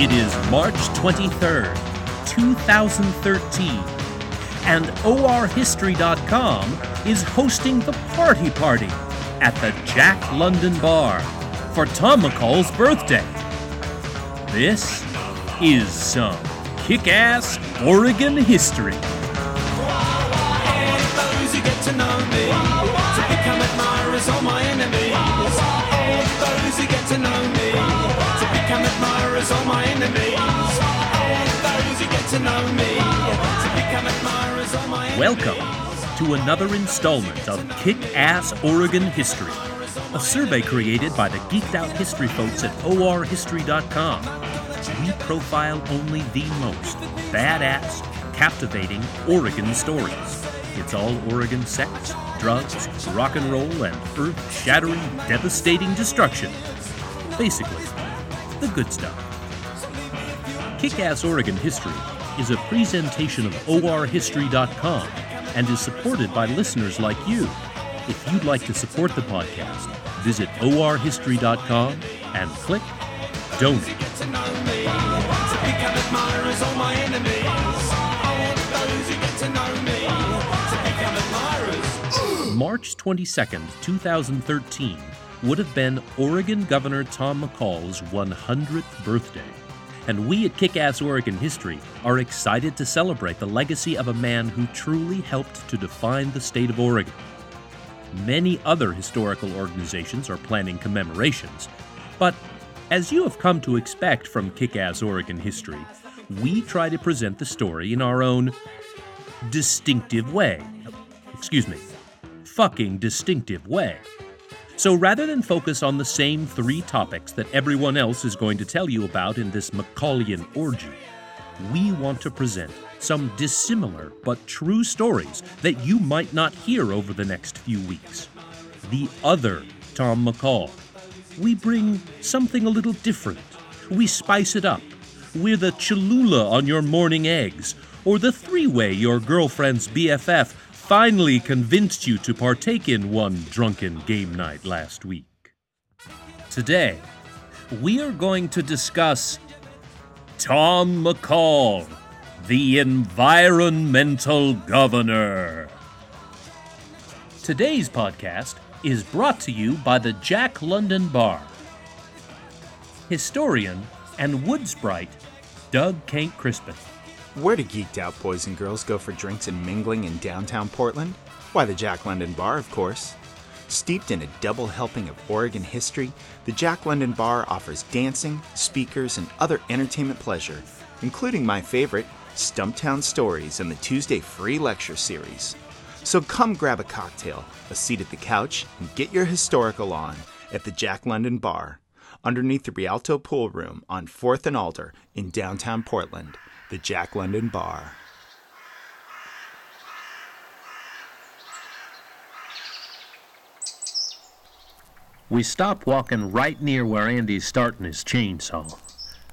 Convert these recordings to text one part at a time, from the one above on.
It is March 23rd, 2013, and ORHistory.com is hosting the Party Party at the Jack London Bar for Tom McCall's birthday. This is some kick ass Oregon history. my. Those who get to know me to become All my enemies. Welcome to another installment of Kick Ass Oregon History, a survey created by the geeked out history folks at orhistory.com. We profile only the most badass, captivating Oregon stories. It's all Oregon sex, drugs, rock and roll, and earth shattering, devastating destruction. Basically, the good stuff. Kick Ass Oregon History is a presentation of orhistory.com and is supported by listeners like you. If you'd like to support the podcast, visit orhistory.com and click donate. March 22nd, 2013 would have been Oregon Governor Tom McCall's 100th birthday. And we at Kick Ass Oregon History are excited to celebrate the legacy of a man who truly helped to define the state of Oregon. Many other historical organizations are planning commemorations, but as you have come to expect from Kick Ass Oregon History, we try to present the story in our own distinctive way. Excuse me, fucking distinctive way. So rather than focus on the same three topics that everyone else is going to tell you about in this Macaulian orgy, we want to present some dissimilar but true stories that you might not hear over the next few weeks. The other Tom McCall. We bring something a little different. We spice it up. We're the Cholula on your morning eggs, or the three way your girlfriend's BFF finally convinced you to partake in one drunken game night last week. Today, we are going to discuss Tom McCall, the environmental governor. Today's podcast is brought to you by the Jack London Bar. Historian and wood sprite Doug Kenck Crispin. Where do geeked out boys and girls go for drinks and mingling in downtown Portland? Why, the Jack London Bar, of course. Steeped in a double helping of Oregon history, the Jack London Bar offers dancing, speakers, and other entertainment pleasure, including my favorite, Stumptown Stories and the Tuesday free lecture series. So come grab a cocktail, a seat at the couch, and get your historical on at the Jack London Bar, underneath the Rialto Pool Room on 4th and Alder in downtown Portland. The Jack London Bar. We stop walking right near where Andy's starting his chainsaw.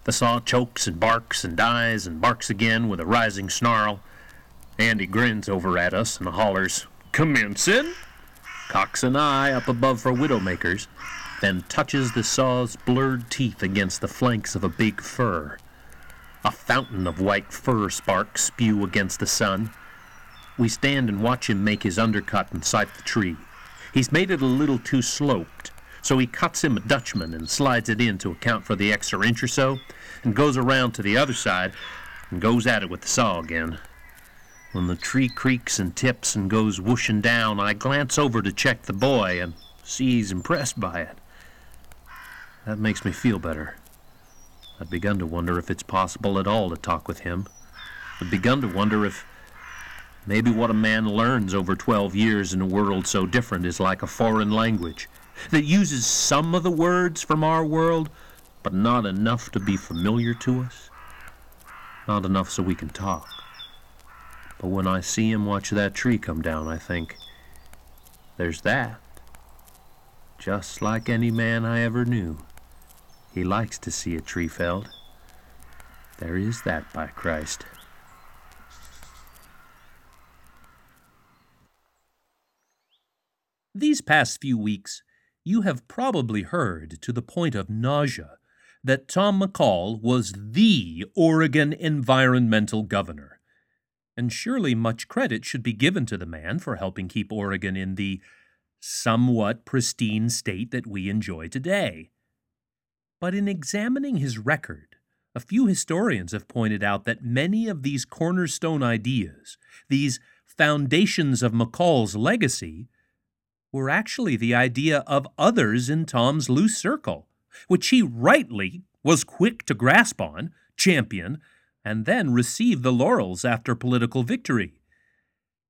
The saw chokes and barks and dies and barks again with a rising snarl. Andy grins over at us and hollers, Commencing! Cocks an eye up above for widowmakers, then touches the saw's blurred teeth against the flanks of a big fir. A fountain of white fir sparks spew against the sun. We stand and watch him make his undercut inside the tree. He's made it a little too sloped, so he cuts him a Dutchman and slides it in to account for the extra inch or so, and goes around to the other side and goes at it with the saw again. When the tree creaks and tips and goes whooshing down, I glance over to check the boy and see he's impressed by it. That makes me feel better. I'd begun to wonder if it's possible at all to talk with him. I'd begun to wonder if maybe what a man learns over 12 years in a world so different is like a foreign language that uses some of the words from our world, but not enough to be familiar to us. Not enough so we can talk. But when I see him watch that tree come down, I think, there's that. Just like any man I ever knew. He likes to see a tree felled. There is that, by Christ. These past few weeks, you have probably heard to the point of nausea that Tom McCall was the Oregon environmental governor. And surely much credit should be given to the man for helping keep Oregon in the somewhat pristine state that we enjoy today. But in examining his record, a few historians have pointed out that many of these cornerstone ideas, these foundations of McCall's legacy, were actually the idea of others in Tom's loose circle, which he rightly was quick to grasp on, champion, and then receive the laurels after political victory.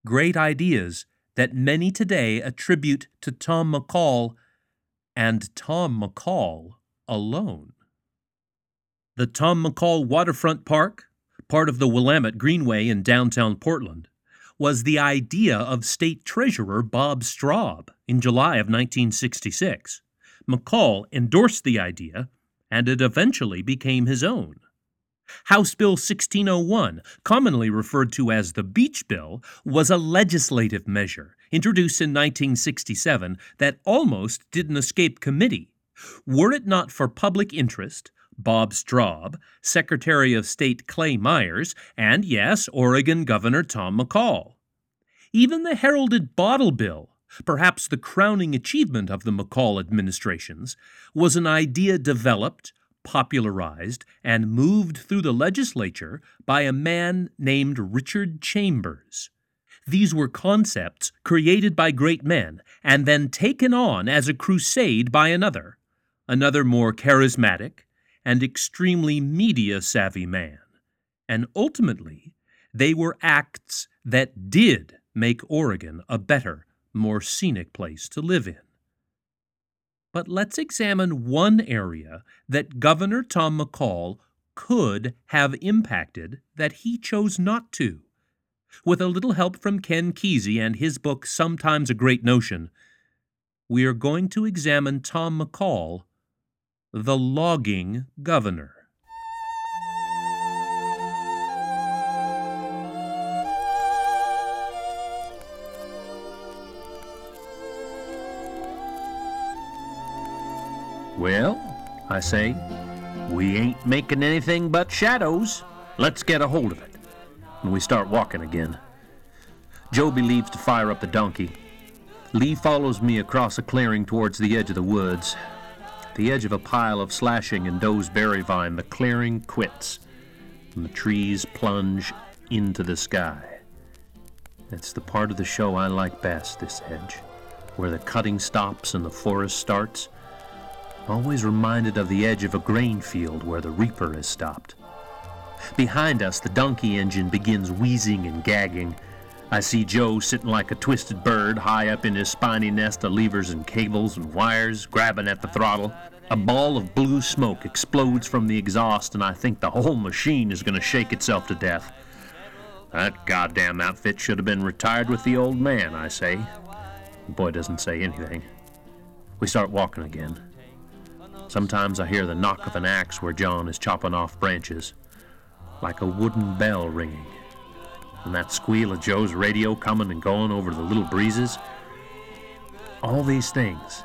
Great ideas that many today attribute to Tom McCall and Tom McCall alone. The Tom McCall Waterfront Park, part of the Willamette Greenway in downtown Portland, was the idea of State Treasurer Bob Straub in July of 1966. McCall endorsed the idea, and it eventually became his own. House Bill 1601, commonly referred to as the Beach Bill, was a legislative measure introduced in 1967 that almost didn't escape committee. Were it not for public interest, Bob Straub, Secretary of State Clay Myers, and yes, Oregon Governor Tom McCall. Even the heralded Bottle Bill, perhaps the crowning achievement of the McCall administrations, was an idea developed, popularized, and moved through the legislature by a man named Richard Chambers. These were concepts created by great men and then taken on as a crusade by another, another more charismatic and extremely media savvy man. And ultimately, they were acts that did make Oregon a better, more scenic place to live in. But let's examine one area that Governor Tom McCall could have impacted that he chose not to. With a little help from Ken Kesey and his book Sometimes a Great Notion, we are going to examine Tom McCall, the logging governor. Well, I say, we ain't making anything but shadows. Let's get a hold of it. And we start walking again. Joby leaves to fire up the donkey. Lee follows me across a clearing towards the edge of the woods. The edge of a pile of slashing and doe's berry vine, the clearing quits, and the trees plunge into the sky. It's the part of the show I like best, this edge, where the cutting stops and the forest starts always reminded of the edge of a grain field where the reaper has stopped. Behind us, the donkey engine begins wheezing and gagging. I see Joe sitting like a twisted bird high up in his spiny nest of levers and cables and wires, grabbing at the throttle. A ball of blue smoke explodes from the exhaust, and I think the whole machine is going to shake itself to death. That goddamn outfit should have been retired with the old man, I say. The boy doesn't say anything. We start walking again. Sometimes I hear the knock of an axe where John is chopping off branches, like a wooden bell ringing. And that squeal of Joe's radio coming and going over the little breezes. All these things,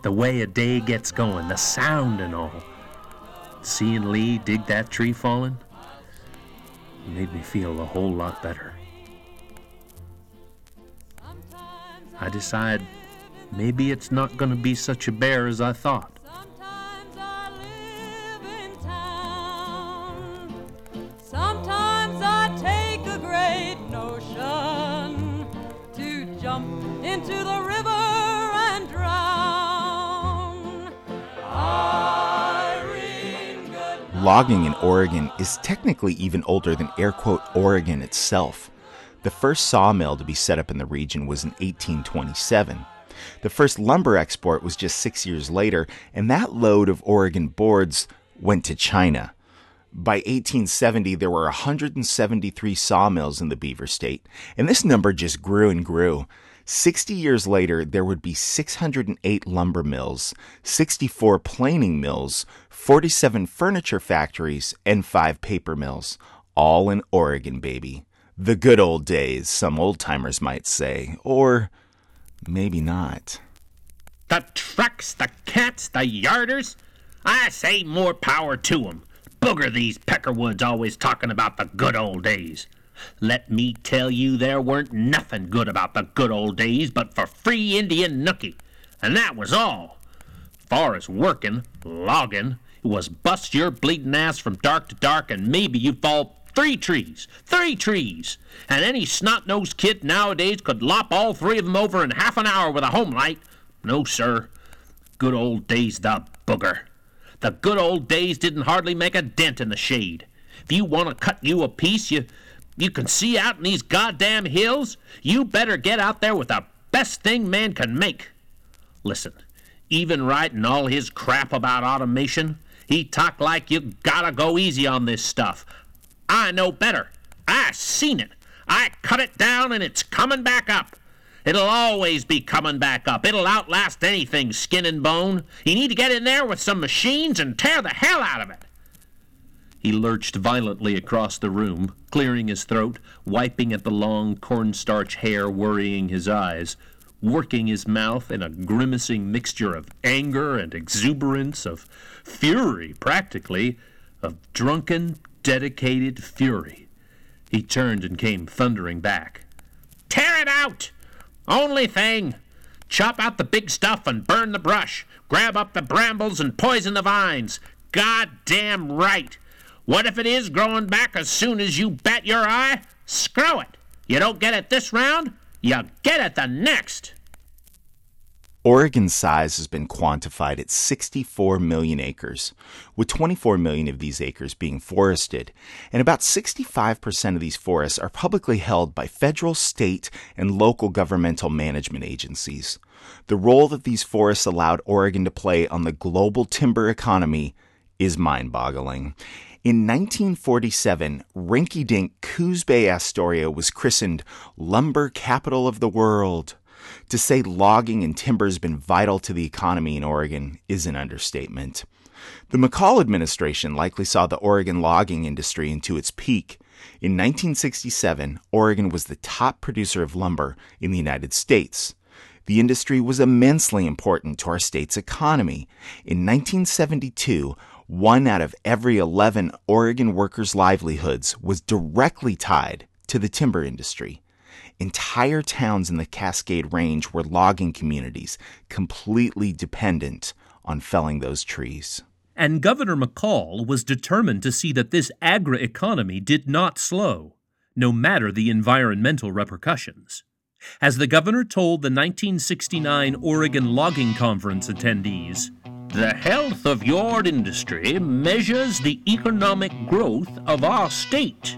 the way a day gets going, the sound and all. Seeing Lee dig that tree falling made me feel a whole lot better. I decide maybe it's not going to be such a bear as I thought. Logging in Oregon is technically even older than air quote Oregon itself. The first sawmill to be set up in the region was in 1827. The first lumber export was just six years later, and that load of Oregon boards went to China. By 1870, there were 173 sawmills in the Beaver State, and this number just grew and grew. 60 years later, there would be 608 lumber mills, 64 planing mills, 47 furniture factories, and 5 paper mills. All in Oregon, baby. The good old days, some old timers might say. Or maybe not. The trucks, the cats, the yarders. I say more power to 'em. Booger these Peckerwoods always talking about the good old days. Let me tell you, there weren't nothing good about the good old days but for free Indian nookie, and that was all. Far as workin', loggin', it was bust your bleedin' ass from dark to dark, and maybe you fall three trees, three trees, and any snot-nosed kid nowadays could lop all three of 'em over in half an hour with a Homelite. No, sir. Good old days, the booger. The good old days didn't hardly make a dent in the shade. If you want to cut you a piece, you you can see out in these goddamn hills, you better get out there with the best thing man can make. Listen, even writing all his crap about automation, he talked like you gotta go easy on this stuff. I know better. I seen it. I cut it down and it's coming back up. It'll always be coming back up. It'll outlast anything skin and bone. You need to get in there with some machines and tear the hell out of it. He lurched violently across the room, clearing his throat, wiping at the long cornstarch hair worrying his eyes, working his mouth in a grimacing mixture of anger and exuberance, of fury, practically, of drunken, dedicated fury. He turned and came thundering back. Tear it out! Only thing! Chop out the big stuff and burn the brush. Grab up the brambles and poison the vines. Goddamn right! What if it is growing back as soon as you bat your eye? Screw it! You don't get it this round, you get it the next! Oregon's size has been quantified at 64 million acres, with 24 million of these acres being forested, and about 65% of these forests are publicly held by federal, state, and local governmental management agencies. The role that these forests allowed Oregon to play on the global timber economy is mind boggling. In 1947, rinky dink Coos Bay Astoria was christened Lumber Capital of the World. To say logging and timber has been vital to the economy in Oregon is an understatement. The McCall administration likely saw the Oregon logging industry into its peak. In 1967, Oregon was the top producer of lumber in the United States. The industry was immensely important to our state's economy. In 1972, one out of every 11 Oregon workers' livelihoods was directly tied to the timber industry. Entire towns in the Cascade Range were logging communities, completely dependent on felling those trees. And Governor McCall was determined to see that this agri economy did not slow, no matter the environmental repercussions. As the governor told the 1969 Oregon Logging Conference attendees, The health of your industry measures the economic growth of our state.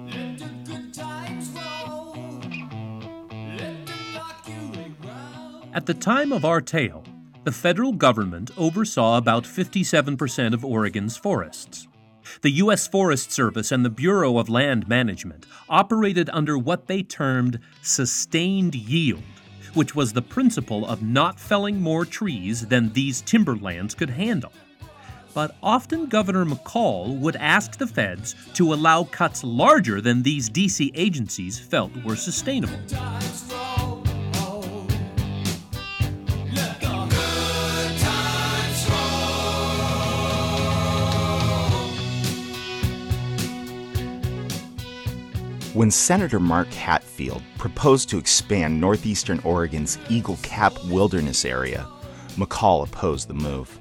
At the time of our tale, the federal government oversaw about 57% of Oregon's forests. The U.S. Forest Service and the Bureau of Land Management operated under what they termed sustained yield, which was the principle of not felling more trees than these timberlands could handle. But often Governor McCall would ask the feds to allow cuts larger than these D.C. agencies felt were sustainable. When Senator Mark Hatfield proposed to expand northeastern Oregon's Eagle Cap Wilderness area, McCall opposed the move.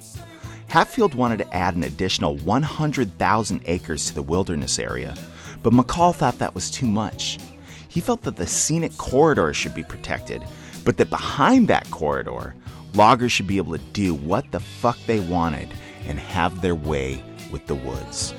Hatfield wanted to add an additional 100,000 acres to the wilderness area, but McCall thought that was too much. He felt that the scenic corridor should be protected, but that behind that corridor, loggers should be able to do what the fuck they wanted and have their way with the woods.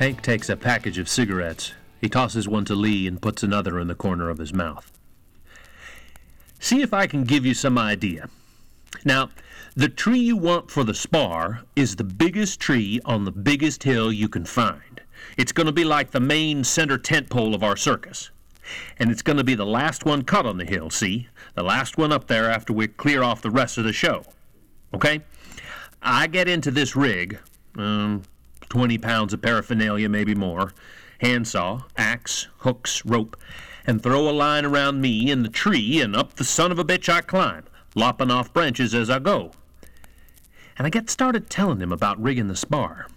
Hank takes a package of cigarettes. He tosses one to Lee and puts another in the corner of his mouth. See if I can give you some idea. Now, the tree you want for the spar is the biggest tree on the biggest hill you can find. It's going to be like the main center tent pole of our circus. And it's going to be the last one cut on the hill, see? The last one up there after we clear off the rest of the show. Okay? I get into this rig, um, 20 pounds of paraphernalia, maybe more, handsaw, axe, hooks, rope, and throw a line around me and the tree, and up the son of a bitch I climb, lopping off branches as I go. And I get started telling him about rigging the spar.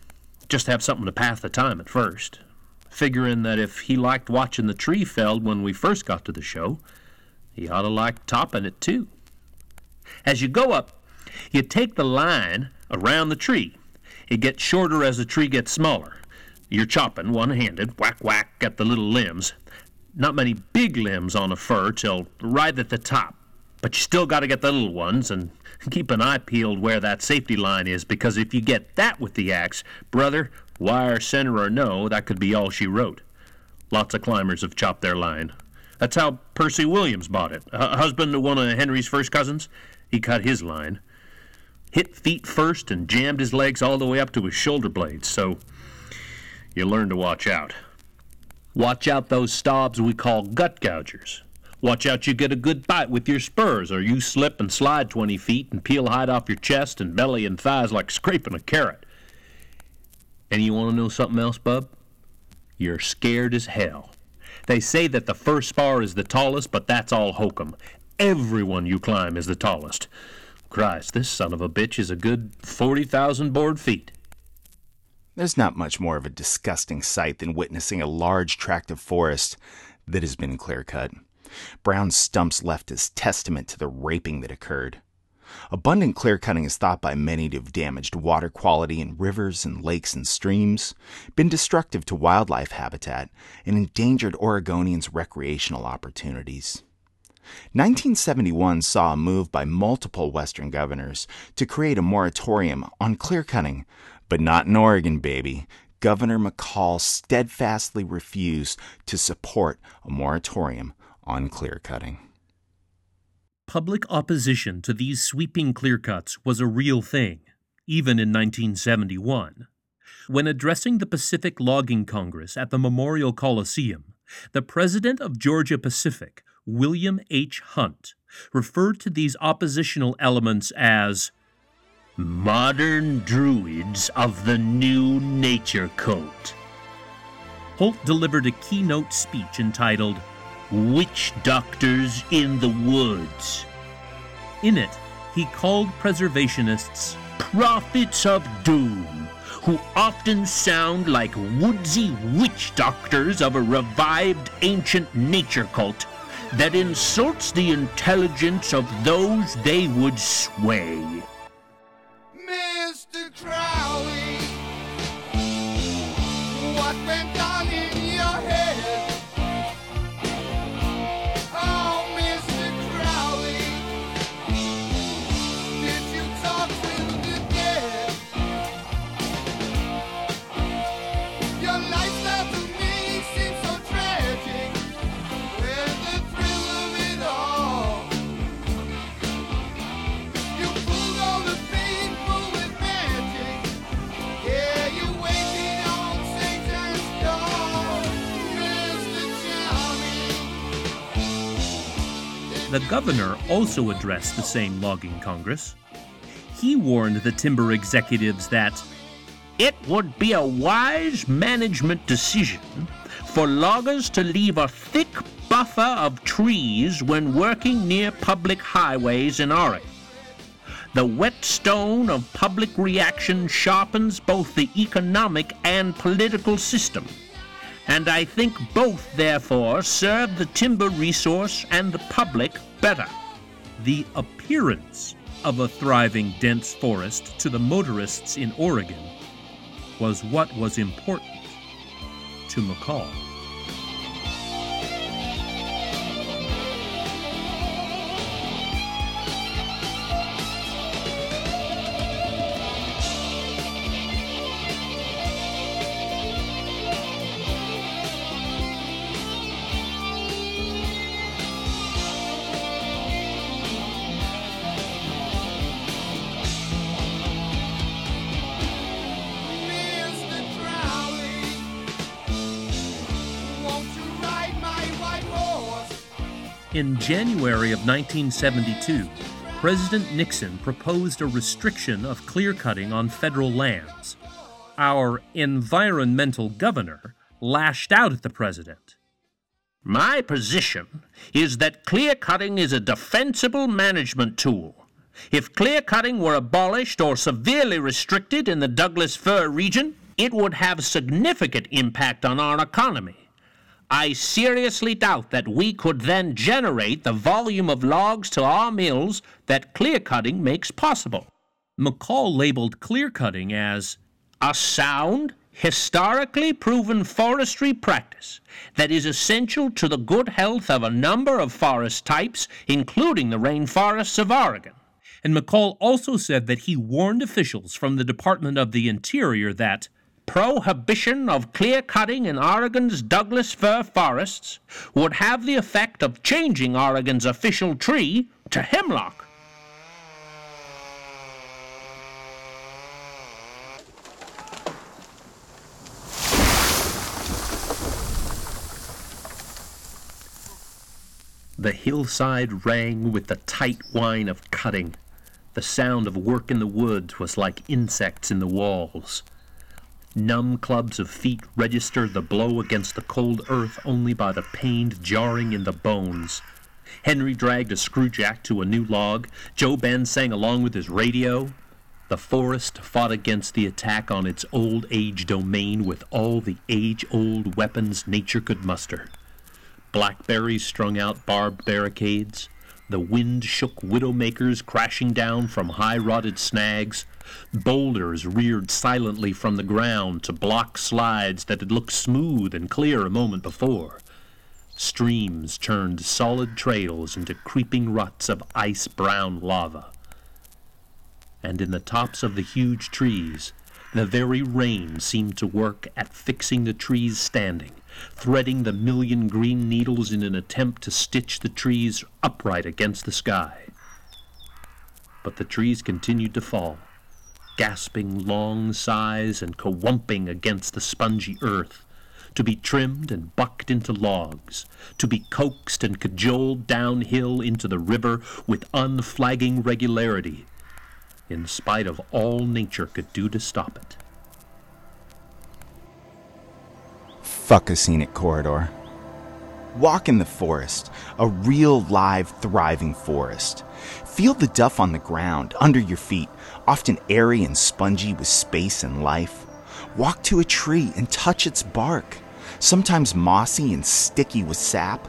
Just have something to pass the time at first, figuring that if he liked watching the tree felled when we first got to the show, he ought to like topping it too. As you go up, you take the line around the tree. It gets shorter as the tree gets smaller. You're chopping one handed, whack whack at the little limbs. Not many big limbs on a fir till right at the top, but you still got to get the little ones and keep an eye peeled where that safety line is because if you get that with the axe, brother, wire, center, or no, that could be all she wrote. Lots of climbers have chopped their line. That's how Percy Williams bought it. A husband to one of Henry's first cousins. He cut his line. Hit feet first and jammed his legs all the way up to his shoulder blades, so you learn to watch out. Watch out those stobs we call gut gougers. Watch out you get a good bite with your spurs, or you slip and slide 20 feet and peel hide off your chest and belly and thighs like scraping a carrot. And you want to know something else, bub? You're scared as hell. They say that the first spar is the tallest, but that's all hokum. Everyone you climb is the tallest. Christ, this son of a bitch is a good 40,000 board feet. There's not much more of a disgusting sight than witnessing a large tract of forest that has been clear cut. Brown stumps left as testament to the raping that occurred. Abundant clear cutting is thought by many to have damaged water quality in rivers and lakes and streams, been destructive to wildlife habitat, and endangered Oregonians' recreational opportunities. 1971 saw a move by multiple Western governors to create a moratorium on clear cutting, but not in Oregon, baby. Governor McCall steadfastly refused to support a moratorium on clear cutting. Public opposition to these sweeping clear cuts was a real thing, even in 1971. When addressing the Pacific Logging Congress at the Memorial Coliseum, the president of Georgia Pacific, William H. Hunt, referred to these oppositional elements as Modern druids of the new nature cult. Holt delivered a keynote speech entitled Witch Doctors in the Woods. In it, he called preservationists Prophets of Doom, who often sound like woodsy witch doctors of a revived ancient nature cult that insults the intelligence of those they would sway. Governor also addressed the same logging congress. He warned the timber executives that It would be a wise management decision for loggers to leave a thick buffer of trees when working near public highways in Oregon. The whetstone of public reaction sharpens both the economic and political system. And I think both, therefore, serve the timber resource and the public better. the appearance of a thriving dense forest to the motorists in Oregon was what was important to McCall. In January of 1972, President Nixon proposed a restriction of clear cutting on federal lands. Our environmental governor lashed out at the president. My position is that clear cutting is a defensible management tool. If clear cutting were abolished or severely restricted in the Douglas fir region, it would have significant impact on our economy. I seriously doubt that we could then generate the volume of logs to our mills that clear cutting makes possible. McCall labeled clear cutting as a sound, historically proven forestry practice that is essential to the good health of a number of forest types, including the rainforests of Oregon. And McCall also said that he warned officials from the Department of the Interior that prohibition of clear cutting in Oregon's Douglas fir forests would have the effect of changing Oregon's official tree to hemlock. The hillside rang with the tight whine of cutting. The sound of work in the woods was like insects in the walls. Numb clubs of feet registered the blow against the cold earth only by the pained jarring in the bones. Henry dragged a screwjack to a new log. Joe Ben sang along with his radio. The forest fought against the attack on its old age domain with all the age old weapons nature could muster. Blackberries strung out barbed barricades. The wind shook widowmakers crashing down from high rotted snags. Boulders reared silently from the ground to block slides that had looked smooth and clear a moment before. Streams turned solid trails into creeping ruts of ice brown lava. And in the tops of the huge trees, the very rain seemed to work at fixing the trees standing threading the million green needles in an attempt to stitch the trees upright against the sky. But the trees continued to fall, gasping long sighs and kawumping against the spongy earth, to be trimmed and bucked into logs, to be coaxed and cajoled downhill into the river with unflagging regularity, in spite of all nature could do to stop it. Fuck a scenic corridor. Walk in the forest, a real, live, thriving forest. Feel the duff on the ground, under your feet, often airy and spongy with space and life. Walk to a tree and touch its bark, sometimes mossy and sticky with sap.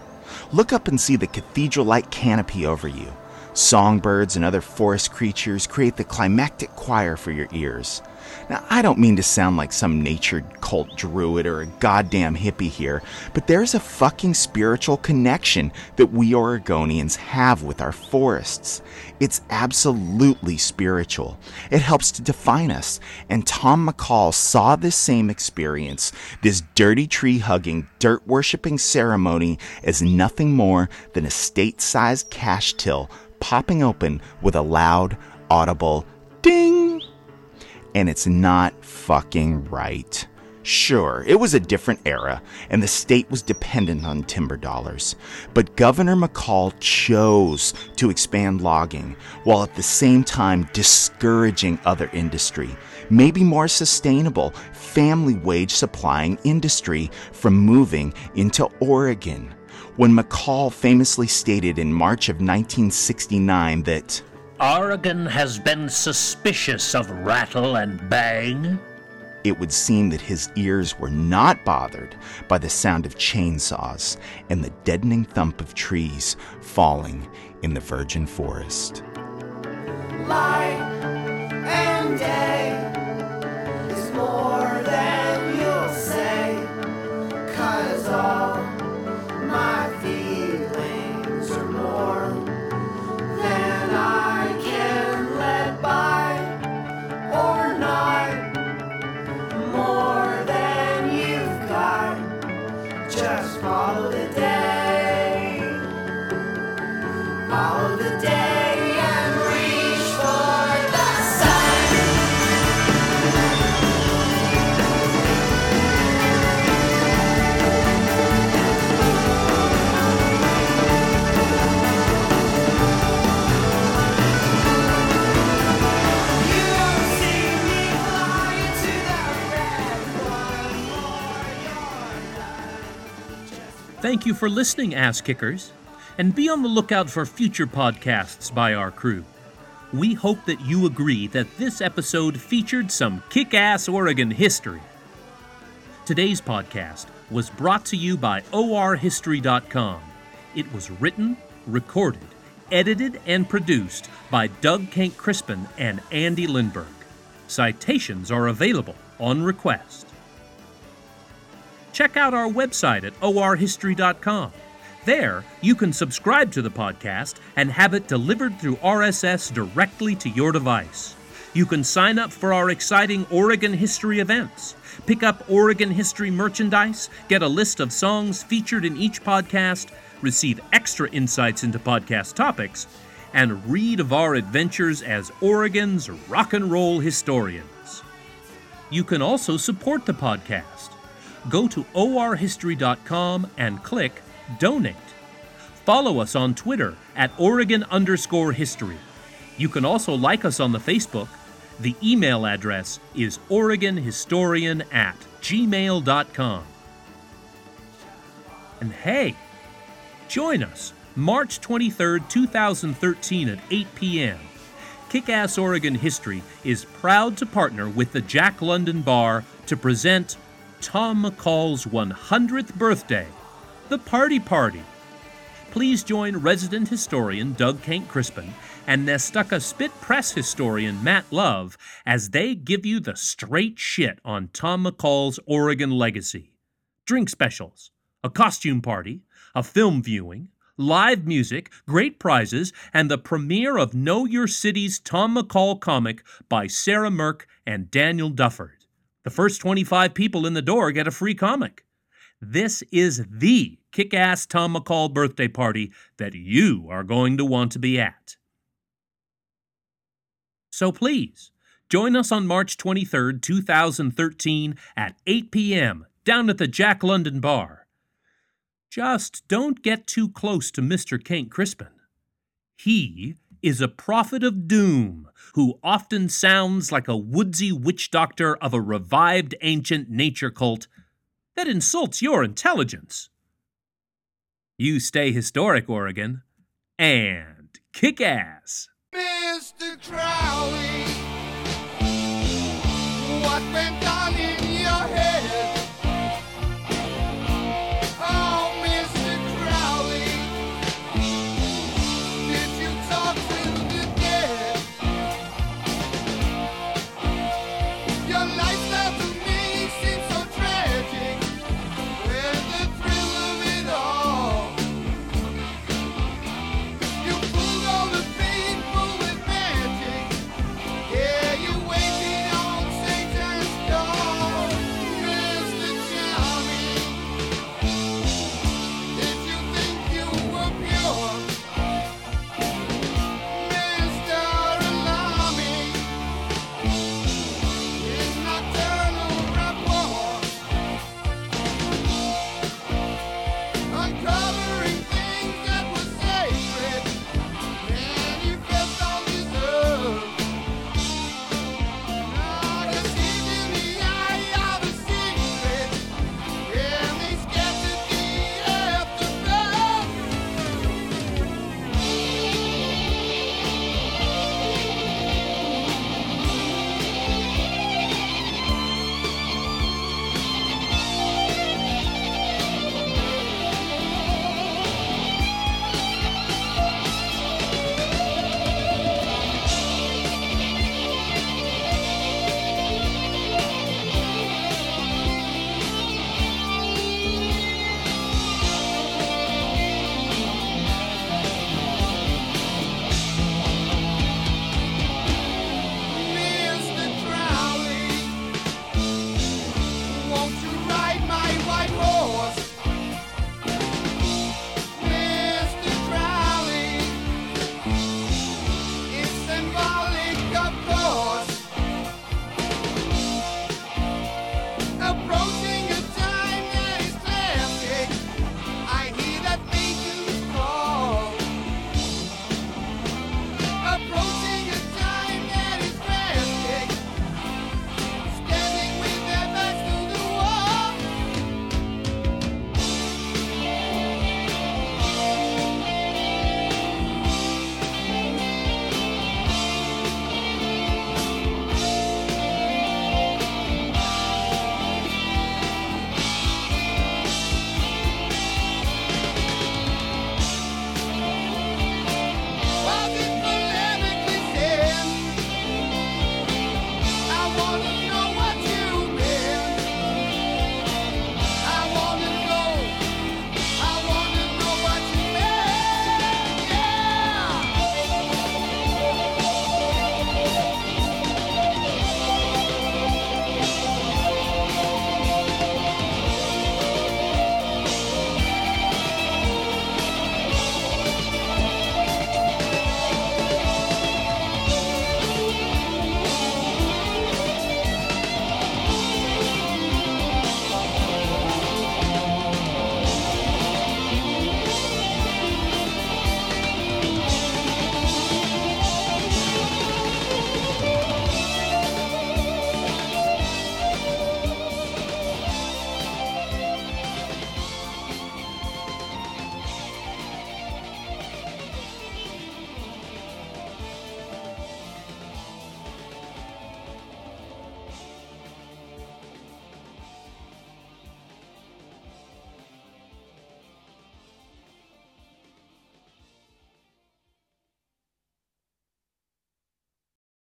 Look up and see the cathedral like canopy over you. Songbirds and other forest creatures create the climactic choir for your ears. Now, I don't mean to sound like some natured cult druid or a goddamn hippie here, but there's a fucking spiritual connection that we Oregonians have with our forests. It's absolutely spiritual. It helps to define us. And Tom McCall saw this same experience, this dirty tree hugging, dirt worshipping ceremony, as nothing more than a state sized cash till popping open with a loud, audible ding and it's not fucking right. Sure, it was a different era, and the state was dependent on timber dollars. But Governor McCall chose to expand logging, while at the same time discouraging other industry, maybe more sustainable, family wage supplying industry from moving into Oregon. When McCall famously stated in March of 1969 that, Oregon has been suspicious of rattle and bang. It would seem that his ears were not bothered by the sound of chainsaws and the deadening thump of trees falling in the virgin forest. Light and day is more than you'll say. Cause all my feelings are more than I Follow the day. Follow the day Thank you for listening, ass kickers, and be on the lookout for future podcasts by our crew. We hope that you agree that this episode featured some kick ass Oregon history. Today's podcast was brought to you by ORHistory.com. It was written, recorded, edited, and produced by Doug Kenck Crispin and Andy Lindberg. Citations are available on request. Check out our website at orhistory.com. There, you can subscribe to the podcast and have it delivered through RSS directly to your device. You can sign up for our exciting Oregon history events, pick up Oregon history merchandise, get a list of songs featured in each podcast, receive extra insights into podcast topics, and read of our adventures as Oregon's rock and roll historians. You can also support the podcast. Go to orhistory.com and click Donate. Follow us on Twitter at Oregon underscore history. You can also like us on the Facebook. The email address is OregonHistorian at gmail.com. And hey, join us March 23rd, 2013 at 8 p.m. Kick Ass Oregon History is proud to partner with the Jack London Bar to present Tom McCall's 100th birthday, the Party Party. Please join resident historian Doug Kenck Crispin and Nestucca Spit Press historian Matt Love as they give you the straight shit on Tom McCall's Oregon legacy. Drink specials, a costume party, a film viewing, live music, great prizes, and the premiere of Know Your City's Tom McCall comic by Sarah Mirk and Daniel Duford. The first 25 people in the door get a free comic. This is the kick ass Tom McCall birthday party that you are going to want to be at. So please, join us on March 23rd, 2013 at 8 p.m. down at the Jack London Bar. Just don't get too close to Mr. Kenck Crispin. He is a prophet of doom who often sounds like a woodsy witch doctor of a revived ancient nature cult that insults your intelligence. You stay historic, Oregon, and kick ass. Mr. Crowley, what went